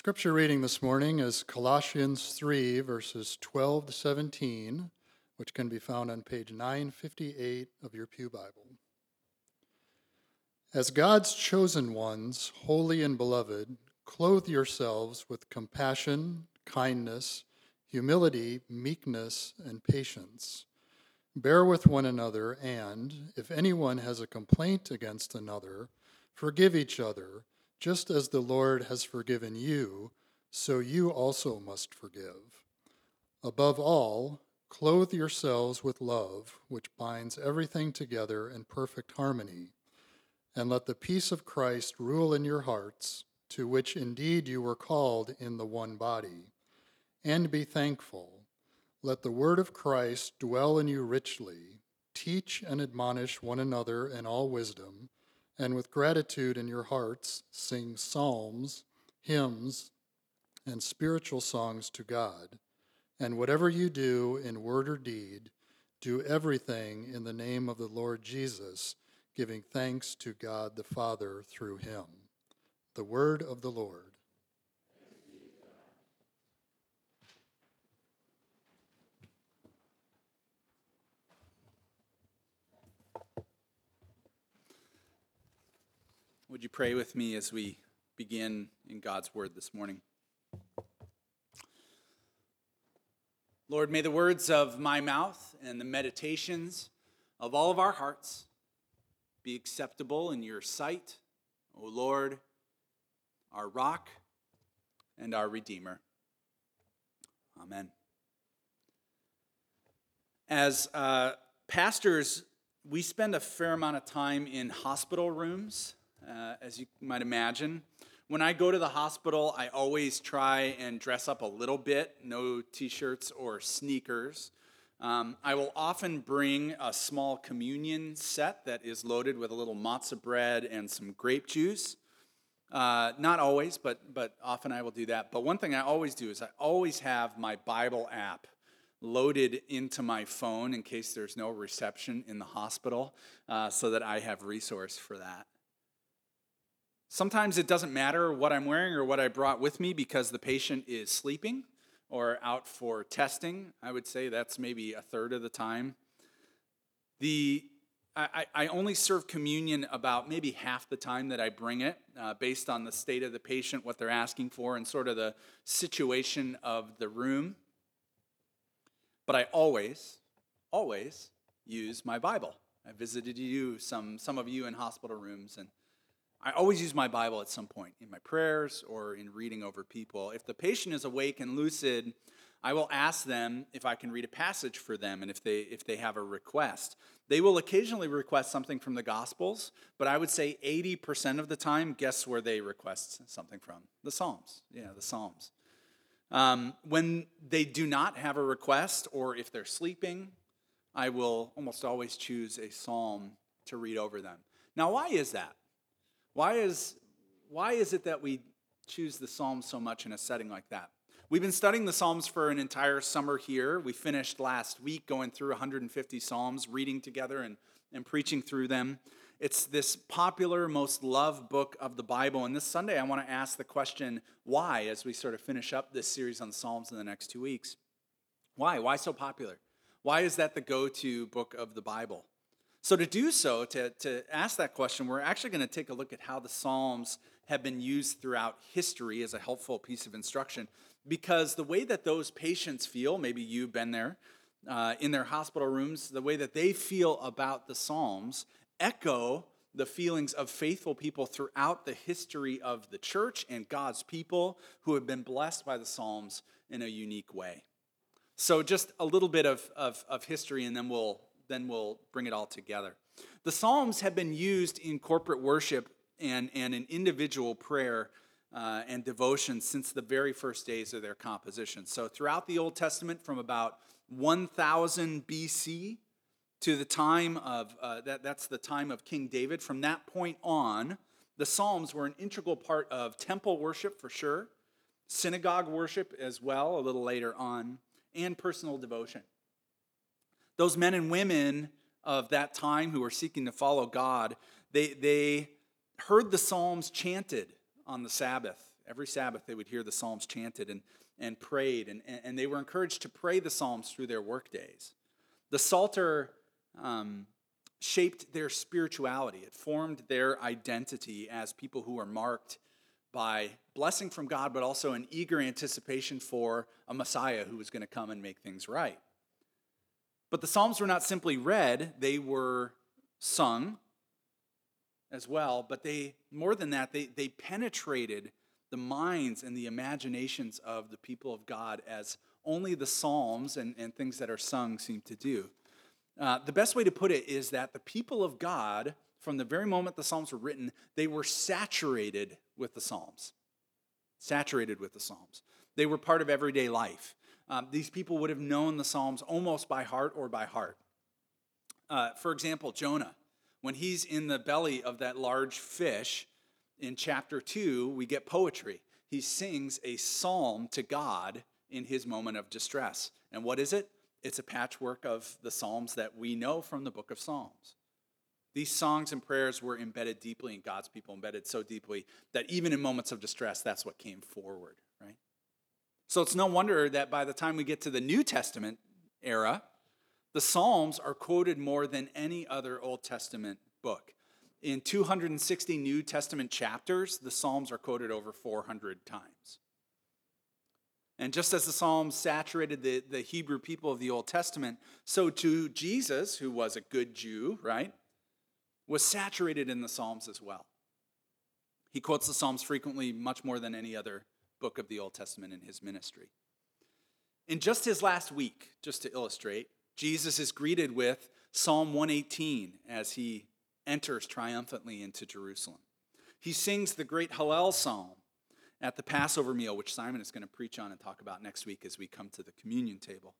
scripture reading this morning is Colossians 3, verses 12 to 17, which can be found on page 958 of your Pew Bible. As God's chosen ones, holy and beloved, clothe yourselves with compassion, kindness, humility, meekness, and patience. Bear with one another, and, if anyone has a complaint against another, forgive each other, just as the Lord has forgiven you, so you also must forgive. Above all, clothe yourselves with love, which binds everything together in perfect harmony and let the peace of Christ rule in your hearts, to which indeed you were called in the one body. And be thankful. Let the word of Christ dwell in you richly. Teach and admonish one another in all wisdom, and with gratitude in your hearts, sing psalms, hymns, and spiritual songs to God. And whatever you do in word or deed, do everything in the name of the Lord Jesus giving thanks to God the Father through him. The word of the Lord. Would you pray with me as we begin in God's word this morning? Lord, may the words of my mouth and the meditations of all of our hearts be acceptable in your sight, O Lord, our rock and our Redeemer. Amen. As uh, pastors, we spend a fair amount of time in hospital rooms, uh, as you might imagine. When I go to the hospital, I always try and dress up a little bit, no t shirts or sneakers. Um, I will often bring a small communion set that is loaded with a little matzah bread and some grape juice. Uh, not always, but, but often I will do that. But one thing I always do is I always have my Bible app loaded into my phone in case there's no reception in the hospital uh, so that I have resource for that. Sometimes it doesn't matter what I'm wearing or what I brought with me because the patient is sleeping or out for testing. I would say that's maybe a third of the time. The I, I only serve communion about maybe half the time that I bring it, uh, based on the state of the patient, what they're asking for, and sort of the situation of the room. But I always, always use my Bible. I visited you, some, some of you in hospital rooms, and I always use my Bible at some point in my prayers or in reading over people. If the patient is awake and lucid, I will ask them if I can read a passage for them and if they if they have a request. They will occasionally request something from the Gospels, but I would say 80% of the time, guess where they request something from? The Psalms. Yeah, the Psalms. Um, when they do not have a request, or if they're sleeping, I will almost always choose a psalm to read over them. Now, why is that? Why is, why is it that we choose the Psalms so much in a setting like that? We've been studying the Psalms for an entire summer here. We finished last week going through 150 Psalms, reading together and, and preaching through them. It's this popular, most loved book of the Bible. And this Sunday, I want to ask the question why, as we sort of finish up this series on Psalms in the next two weeks. Why? Why so popular? Why is that the go to book of the Bible? So, to do so, to, to ask that question, we're actually going to take a look at how the Psalms have been used throughout history as a helpful piece of instruction. Because the way that those patients feel, maybe you've been there uh, in their hospital rooms, the way that they feel about the Psalms echo the feelings of faithful people throughout the history of the church and God's people who have been blessed by the Psalms in a unique way. So, just a little bit of, of, of history, and then we'll then we'll bring it all together. The Psalms have been used in corporate worship and, and in individual prayer uh, and devotion since the very first days of their composition. So, throughout the Old Testament, from about 1000 BC to the time of uh, that, that's the time of King David, from that point on, the Psalms were an integral part of temple worship for sure, synagogue worship as well, a little later on, and personal devotion. Those men and women of that time who were seeking to follow God, they, they heard the Psalms chanted on the Sabbath Every Sabbath, they would hear the Psalms chanted and, and prayed, and, and they were encouraged to pray the Psalms through their work days. The Psalter um, shaped their spirituality, it formed their identity as people who are marked by blessing from God, but also an eager anticipation for a Messiah who was going to come and make things right. But the Psalms were not simply read, they were sung as well, but they, more than that, they, they penetrated the minds and the imaginations of the people of God as only the Psalms and, and things that are sung seem to do. Uh, the best way to put it is that the people of God, from the very moment the Psalms were written, they were saturated with the Psalms. Saturated with the Psalms. They were part of everyday life. Um, these people would have known the Psalms almost by heart or by heart. Uh, for example, Jonah, when he's in the belly of that large fish, in chapter 2, we get poetry. He sings a psalm to God in his moment of distress. And what is it? It's a patchwork of the psalms that we know from the book of Psalms. These songs and prayers were embedded deeply in God's people, embedded so deeply that even in moments of distress, that's what came forward? So it's no wonder that by the time we get to the New Testament era, the Psalms are quoted more than any other Old Testament book. In 260 New Testament chapters, the Psalms are quoted over 400 times. And just as the Psalms saturated the, the Hebrew people of the Old Testament, so too Jesus, who was a good Jew, right, was saturated in the Psalms as well. He quotes the Psalms frequently, much more than any other book of the Old Testament in his ministry. In just his last week, just to illustrate, Jesus is greeted with Psalm 118 as he enters triumphantly into Jerusalem. He sings the great Hallel psalm at the Passover meal, which Simon is going to preach on and talk about next week as we come to the communion table.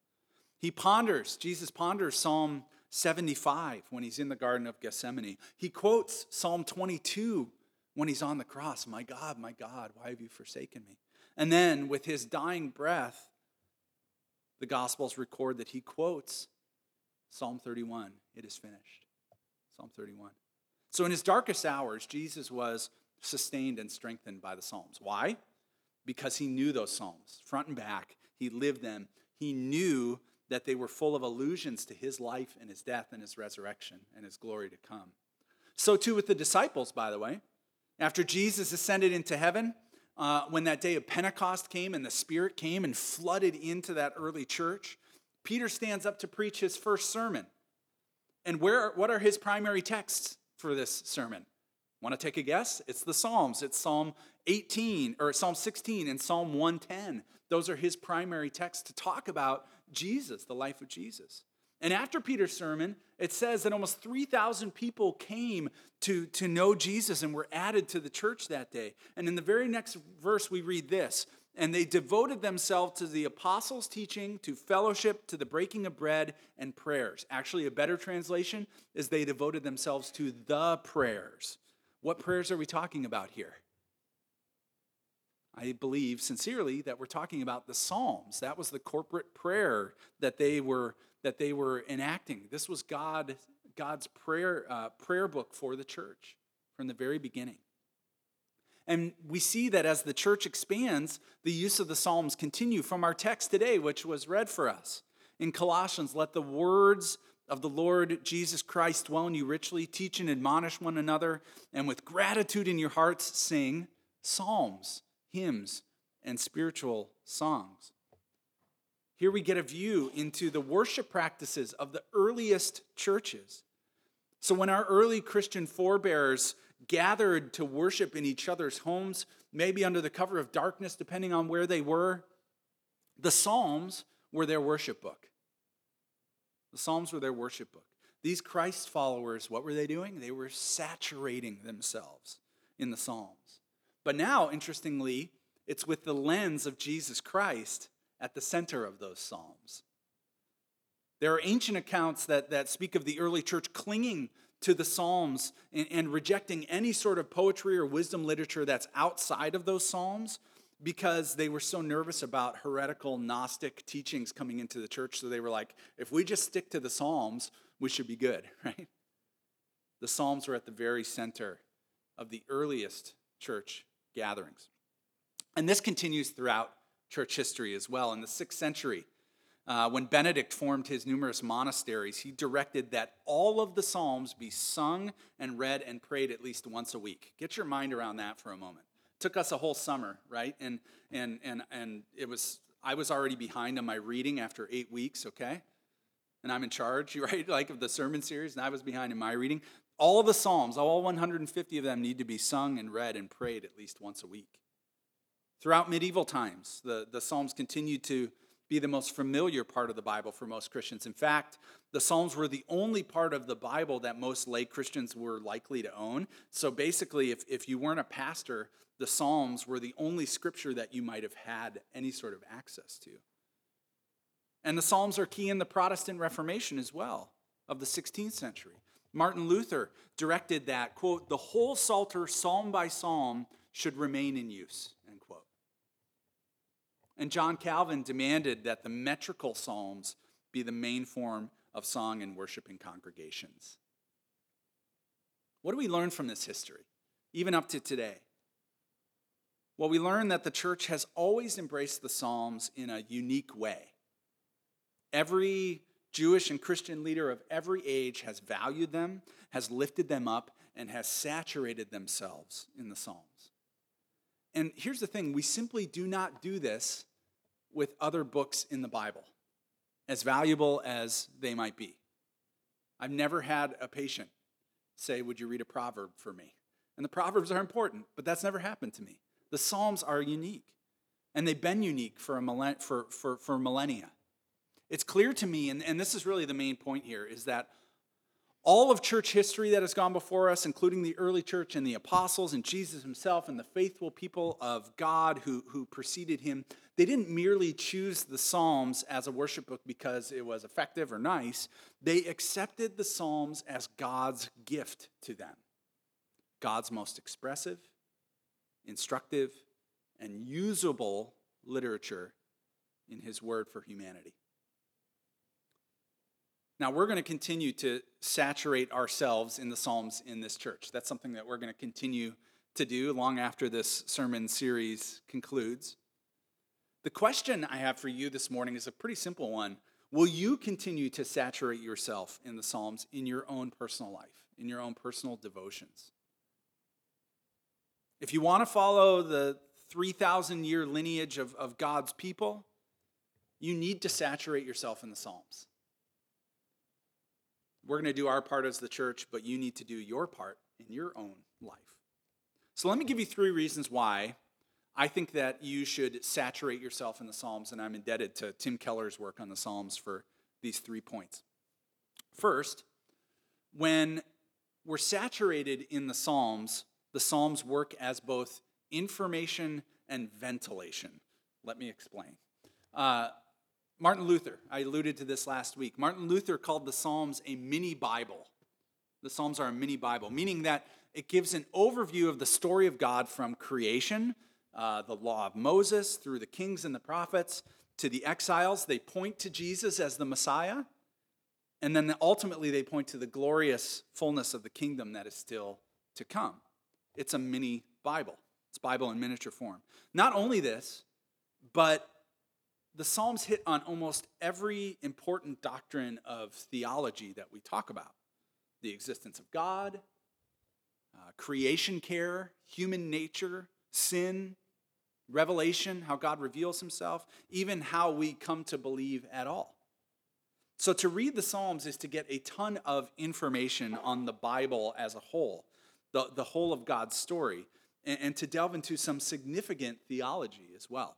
He ponders, Jesus ponders Psalm 75 when he's in the Garden of Gethsemane. He quotes Psalm 22 when he's on the cross My God, my God, why have you forsaken me? And then with his dying breath, the Gospels record that he quotes Psalm 31 It is finished. Psalm 31. So in his darkest hours, Jesus was sustained and strengthened by the Psalms. Why? Because he knew those Psalms, front and back. He lived them. He knew that they were full of allusions to his life and his death and his resurrection and his glory to come. So, too, with the disciples, by the way. After Jesus ascended into heaven, uh, when that day of Pentecost came and the Spirit came and flooded into that early church, Peter stands up to preach his first sermon. And where, what are his primary texts for this sermon? Want to take a guess? It's the Psalms. It's Psalm 18 or Psalm 16 and Psalm 110. Those are his primary texts to talk about Jesus, the life of Jesus. And after Peter's sermon, it says that almost 3,000 people came to, to know Jesus and were added to the church that day. And in the very next verse, we read this and they devoted themselves to the apostles' teaching, to fellowship, to the breaking of bread, and prayers. Actually, a better translation is they devoted themselves to the prayers. What prayers are we talking about here? I believe sincerely that we're talking about the Psalms. That was the corporate prayer that they were that they were enacting. This was God God's prayer uh, prayer book for the church from the very beginning. And we see that as the church expands, the use of the Psalms continue from our text today, which was read for us. In Colossians, let the words of the Lord Jesus Christ dwell in you richly, teach and admonish one another, and with gratitude in your hearts sing psalms, hymns, and spiritual songs. Here we get a view into the worship practices of the earliest churches. So, when our early Christian forebears gathered to worship in each other's homes, maybe under the cover of darkness, depending on where they were. The Psalms were their worship book. The Psalms were their worship book. These Christ followers, what were they doing? They were saturating themselves in the Psalms. But now, interestingly, it's with the lens of Jesus Christ at the center of those Psalms. There are ancient accounts that, that speak of the early church clinging to the Psalms and, and rejecting any sort of poetry or wisdom literature that's outside of those Psalms because they were so nervous about heretical Gnostic teachings coming into the church. So they were like, if we just stick to the Psalms, we should be good, right? The Psalms were at the very center of the earliest church gatherings. And this continues throughout church history as well. In the sixth century, uh, when Benedict formed his numerous monasteries, he directed that all of the Psalms be sung and read and prayed at least once a week. Get your mind around that for a moment. It took us a whole summer, right? And and and and it was I was already behind on my reading after eight weeks, okay? And I'm in charge, right? Like of the sermon series, and I was behind in my reading. All the Psalms, all 150 of them, need to be sung and read and prayed at least once a week. Throughout medieval times, the, the Psalms continued to be the most familiar part of the Bible for most Christians. In fact, the Psalms were the only part of the Bible that most lay Christians were likely to own. So basically, if, if you weren't a pastor, the Psalms were the only scripture that you might have had any sort of access to. And the Psalms are key in the Protestant Reformation as well of the 16th century. Martin Luther directed that, quote, the whole Psalter, psalm by psalm, should remain in use. And John Calvin demanded that the metrical psalms be the main form of song and worship in congregations. What do we learn from this history, even up to today? Well, we learn that the church has always embraced the Psalms in a unique way. Every Jewish and Christian leader of every age has valued them, has lifted them up, and has saturated themselves in the Psalms. And here's the thing we simply do not do this with other books in the Bible, as valuable as they might be. I've never had a patient say, Would you read a proverb for me? And the proverbs are important, but that's never happened to me. The Psalms are unique, and they've been unique for, a millenn- for, for, for millennia. It's clear to me, and, and this is really the main point here, is that all of church history that has gone before us, including the early church and the apostles and Jesus himself and the faithful people of God who, who preceded him, they didn't merely choose the Psalms as a worship book because it was effective or nice. They accepted the Psalms as God's gift to them. God's most expressive, instructive, and usable literature in his word for humanity. Now, we're going to continue to saturate ourselves in the Psalms in this church. That's something that we're going to continue to do long after this sermon series concludes. The question I have for you this morning is a pretty simple one. Will you continue to saturate yourself in the Psalms in your own personal life, in your own personal devotions? If you want to follow the 3,000 year lineage of, of God's people, you need to saturate yourself in the Psalms. We're going to do our part as the church, but you need to do your part in your own life. So let me give you three reasons why I think that you should saturate yourself in the Psalms, and I'm indebted to Tim Keller's work on the Psalms for these three points. First, when we're saturated in the Psalms, the Psalms work as both information and ventilation. Let me explain. Uh, Martin Luther, I alluded to this last week. Martin Luther called the Psalms a mini Bible. The Psalms are a mini Bible, meaning that it gives an overview of the story of God from creation, uh, the law of Moses, through the kings and the prophets, to the exiles. They point to Jesus as the Messiah, and then ultimately they point to the glorious fullness of the kingdom that is still to come. It's a mini Bible, it's Bible in miniature form. Not only this, but the Psalms hit on almost every important doctrine of theology that we talk about the existence of God, uh, creation care, human nature, sin, revelation, how God reveals himself, even how we come to believe at all. So, to read the Psalms is to get a ton of information on the Bible as a whole, the, the whole of God's story, and, and to delve into some significant theology as well.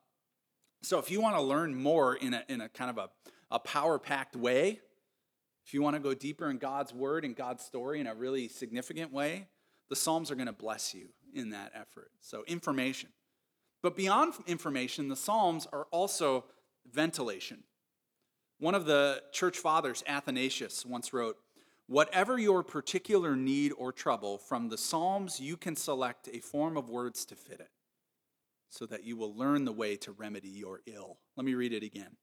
So if you want to learn more in a, in a kind of a, a power packed way, if you want to go deeper in God's word and God's story in a really significant way, the Psalms are going to bless you in that effort. So, information. But beyond information, the Psalms are also ventilation. One of the church fathers, Athanasius, once wrote Whatever your particular need or trouble, from the Psalms you can select a form of words to fit it so that you will learn the way to remedy your ill. Let me read it again.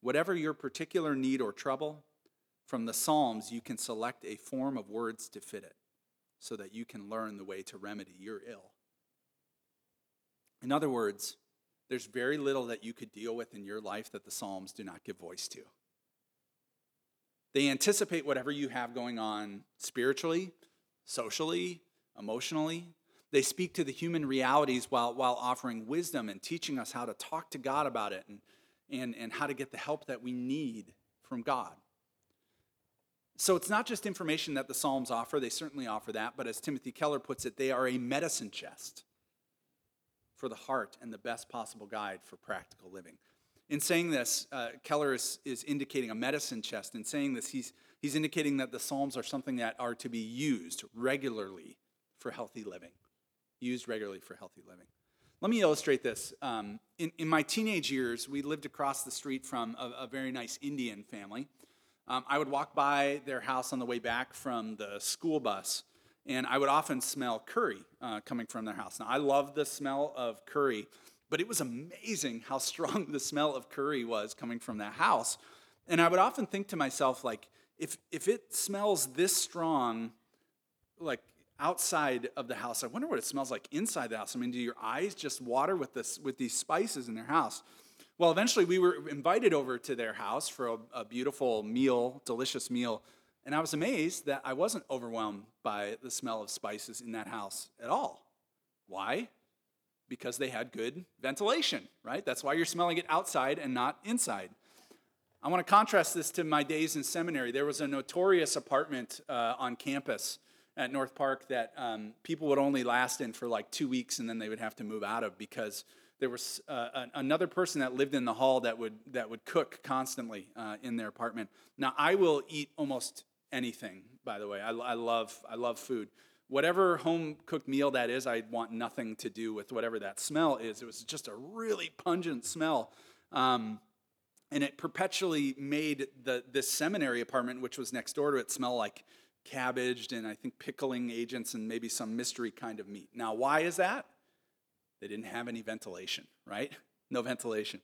Whatever your particular need or trouble, from the Psalms you can select a form of words to fit it, so that you can learn the way to remedy your ill. In other words, there's very little that you could deal with in your life that the Psalms do not give voice to. They anticipate whatever you have going on spiritually, socially, emotionally. They speak to the human realities while, while offering wisdom and teaching us how to talk to God about it and, and, and how to get the help that we need from God. So it's not just information that the Psalms offer, they certainly offer that, but as Timothy Keller puts it, they are a medicine chest for the heart and the best possible guide for practical living. In saying this, uh, Keller is, is indicating a medicine chest. In saying this, he's, he's indicating that the Psalms are something that are to be used regularly for healthy living. Used regularly for healthy living. Let me illustrate this. Um, in, in my teenage years, we lived across the street from a, a very nice Indian family. Um, I would walk by their house on the way back from the school bus, and I would often smell curry uh, coming from their house. Now, I love the smell of curry, but it was amazing how strong the smell of curry was coming from that house. And I would often think to myself, like, if, if it smells this strong, like outside of the house, I wonder what it smells like inside the house. I mean, do your eyes just water with this with these spices in their house? Well, eventually we were invited over to their house for a, a beautiful meal, delicious meal and I was amazed that I wasn't overwhelmed by the smell of spices in that house at all. Why? Because they had good ventilation, right? That's why you're smelling it outside and not inside. I want to contrast this to my days in seminary. There was a notorious apartment uh, on campus at North Park that um, people would only last in for like two weeks and then they would have to move out of because there was uh, another person that lived in the hall that would that would cook constantly uh, in their apartment. Now I will eat almost anything, by the way. I, I, love, I love food. Whatever home cooked meal that is, I want nothing to do with whatever that smell is. It was just a really pungent smell. Um, and it perpetually made the, this seminary apartment, which was next door to it, smell like cabbaged and I think pickling agents and maybe some mystery kind of meat. Now, why is that? They didn't have any ventilation, right? No ventilation.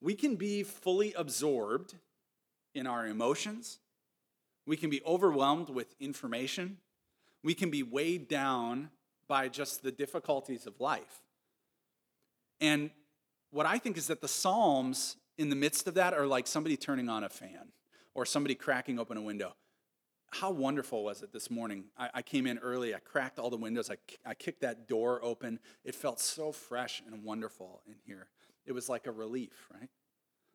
We can be fully absorbed in our emotions, we can be overwhelmed with information. We can be weighed down by just the difficulties of life. And what I think is that the Psalms, in the midst of that, are like somebody turning on a fan or somebody cracking open a window. How wonderful was it this morning? I, I came in early, I cracked all the windows, I, I kicked that door open. It felt so fresh and wonderful in here. It was like a relief, right?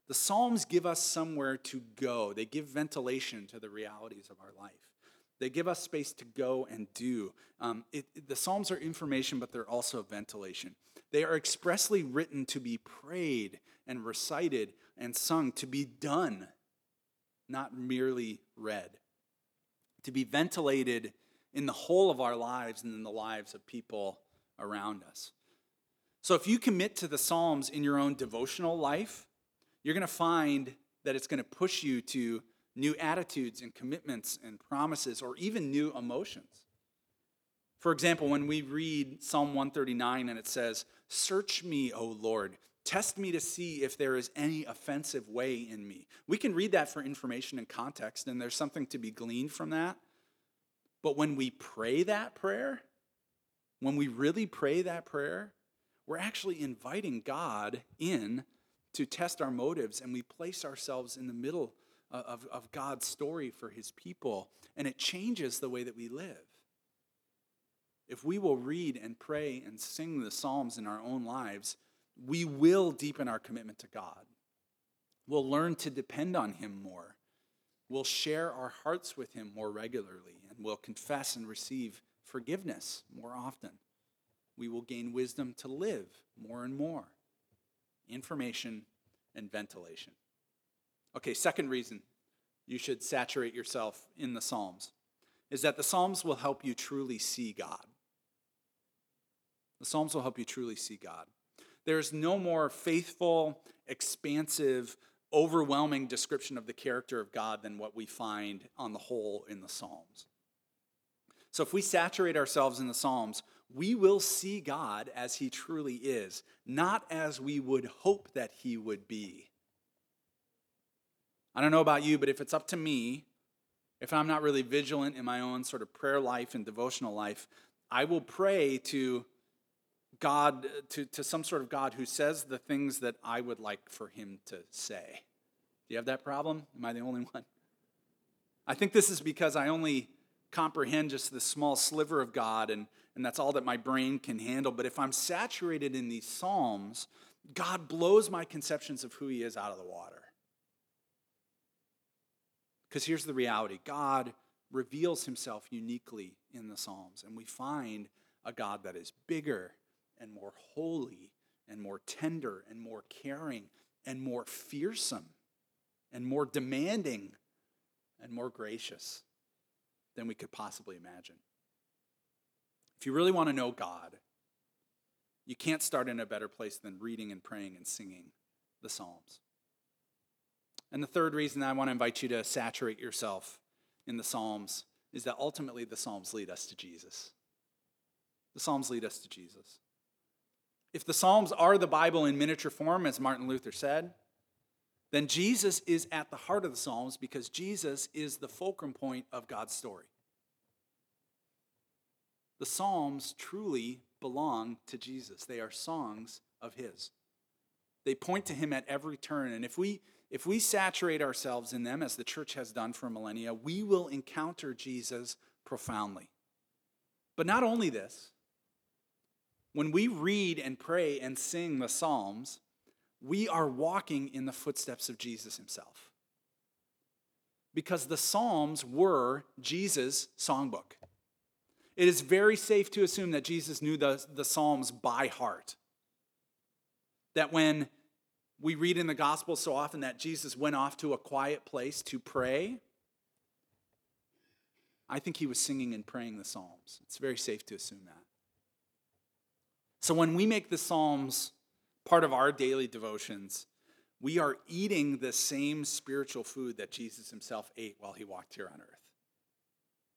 The Psalms give us somewhere to go, they give ventilation to the realities of our life. They give us space to go and do. Um, it, the Psalms are information, but they're also ventilation. They are expressly written to be prayed and recited and sung, to be done, not merely read, to be ventilated in the whole of our lives and in the lives of people around us. So if you commit to the Psalms in your own devotional life, you're going to find that it's going to push you to new attitudes and commitments and promises or even new emotions. For example, when we read Psalm 139 and it says, Search me, O Lord, test me to see if there is any offensive way in me. We can read that for information and context, and there's something to be gleaned from that. But when we pray that prayer, when we really pray that prayer, we're actually inviting God in to test our motives and we place ourselves in the middle uh, of, of God's story for his people, and it changes the way that we live. If we will read and pray and sing the Psalms in our own lives, we will deepen our commitment to God. We'll learn to depend on Him more. We'll share our hearts with Him more regularly, and we'll confess and receive forgiveness more often. We will gain wisdom to live more and more information, and ventilation. Okay, second reason you should saturate yourself in the Psalms is that the Psalms will help you truly see God. The Psalms will help you truly see God. There's no more faithful, expansive, overwhelming description of the character of God than what we find on the whole in the Psalms. So if we saturate ourselves in the Psalms, we will see God as he truly is, not as we would hope that he would be. I don't know about you, but if it's up to me, if I'm not really vigilant in my own sort of prayer life and devotional life, I will pray to God, to, to some sort of God who says the things that I would like for him to say. Do you have that problem? Am I the only one? I think this is because I only comprehend just this small sliver of God, and, and that's all that my brain can handle. But if I'm saturated in these Psalms, God blows my conceptions of who He is out of the water. Because here's the reality God reveals Himself uniquely in the Psalms, and we find a God that is bigger and more holy and more tender and more caring and more fearsome and more demanding and more gracious than we could possibly imagine. If you really want to know God, you can't start in a better place than reading and praying and singing the Psalms. And the third reason I want to invite you to saturate yourself in the Psalms is that ultimately the Psalms lead us to Jesus. The Psalms lead us to Jesus. If the Psalms are the Bible in miniature form, as Martin Luther said, then Jesus is at the heart of the Psalms because Jesus is the fulcrum point of God's story. The Psalms truly belong to Jesus, they are songs of His. They point to Him at every turn. And if we, if we saturate ourselves in them, as the church has done for millennia, we will encounter Jesus profoundly. But not only this, when we read and pray and sing the Psalms, we are walking in the footsteps of Jesus himself. Because the Psalms were Jesus' songbook. It is very safe to assume that Jesus knew the, the Psalms by heart. That when we read in the Gospel so often that Jesus went off to a quiet place to pray, I think he was singing and praying the Psalms. It's very safe to assume that. So when we make the Psalms part of our daily devotions, we are eating the same spiritual food that Jesus himself ate while he walked here on earth.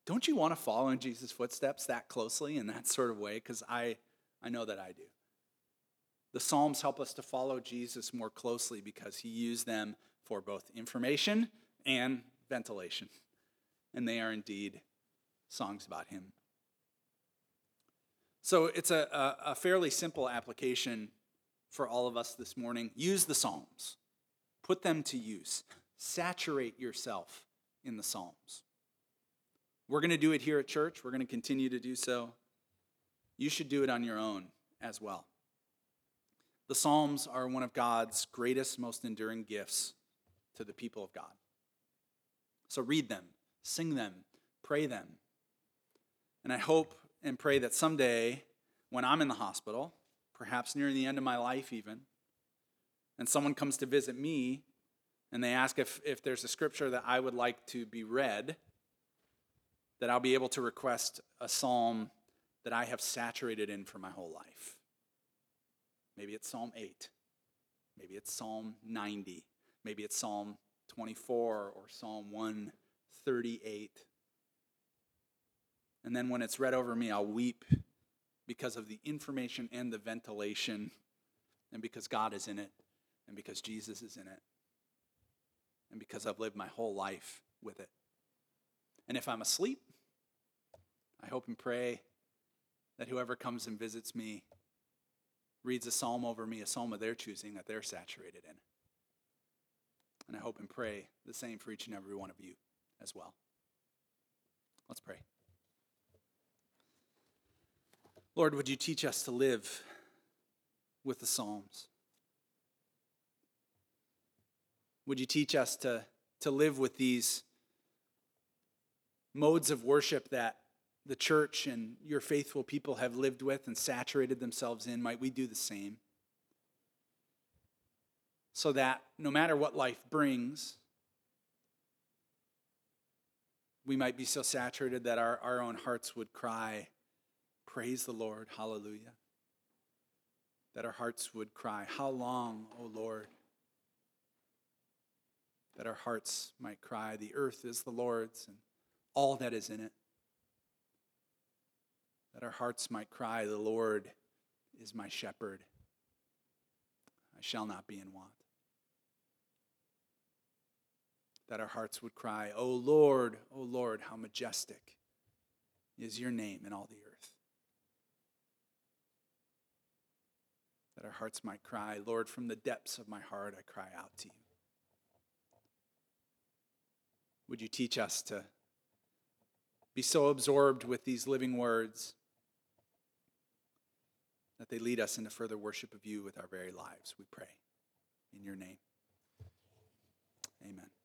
Don't you want to follow in Jesus' footsteps that closely in that sort of way? Because I, I know that I do. The Psalms help us to follow Jesus more closely because he used them for both information and ventilation. And they are indeed songs about him. So it's a, a, a fairly simple application for all of us this morning. Use the Psalms, put them to use, saturate yourself in the Psalms. We're going to do it here at church, we're going to continue to do so. You should do it on your own as well. The Psalms are one of God's greatest, most enduring gifts to the people of God. So read them, sing them, pray them. And I hope and pray that someday, when I'm in the hospital, perhaps near the end of my life, even, and someone comes to visit me and they ask if, if there's a scripture that I would like to be read, that I'll be able to request a psalm that I have saturated in for my whole life. Maybe it's Psalm 8. Maybe it's Psalm 90. Maybe it's Psalm 24 or Psalm 138. And then when it's read over me, I'll weep because of the information and the ventilation, and because God is in it, and because Jesus is in it, and because I've lived my whole life with it. And if I'm asleep, I hope and pray that whoever comes and visits me reads a psalm over me, a psalm of their choosing that they're saturated in. And I hope and pray the same for each and every one of you as well. Let's pray. Lord, would you teach us to live with the Psalms? Would you teach us to, to live with these modes of worship that the church and your faithful people have lived with and saturated themselves in? Might we do the same? So that no matter what life brings, we might be so saturated that our, our own hearts would cry, Praise the Lord. Hallelujah. That our hearts would cry, How long, O Lord? That our hearts might cry, The earth is the Lord's and all that is in it. That our hearts might cry, The Lord is my shepherd. I shall not be in want. That our hearts would cry, O Lord, O Lord, how majestic is your name in all the earth. that our hearts might cry, Lord, from the depths of my heart, I cry out to you. Would you teach us to be so absorbed with these living words that they lead us into further worship of you with our very lives? We pray in your name. Amen.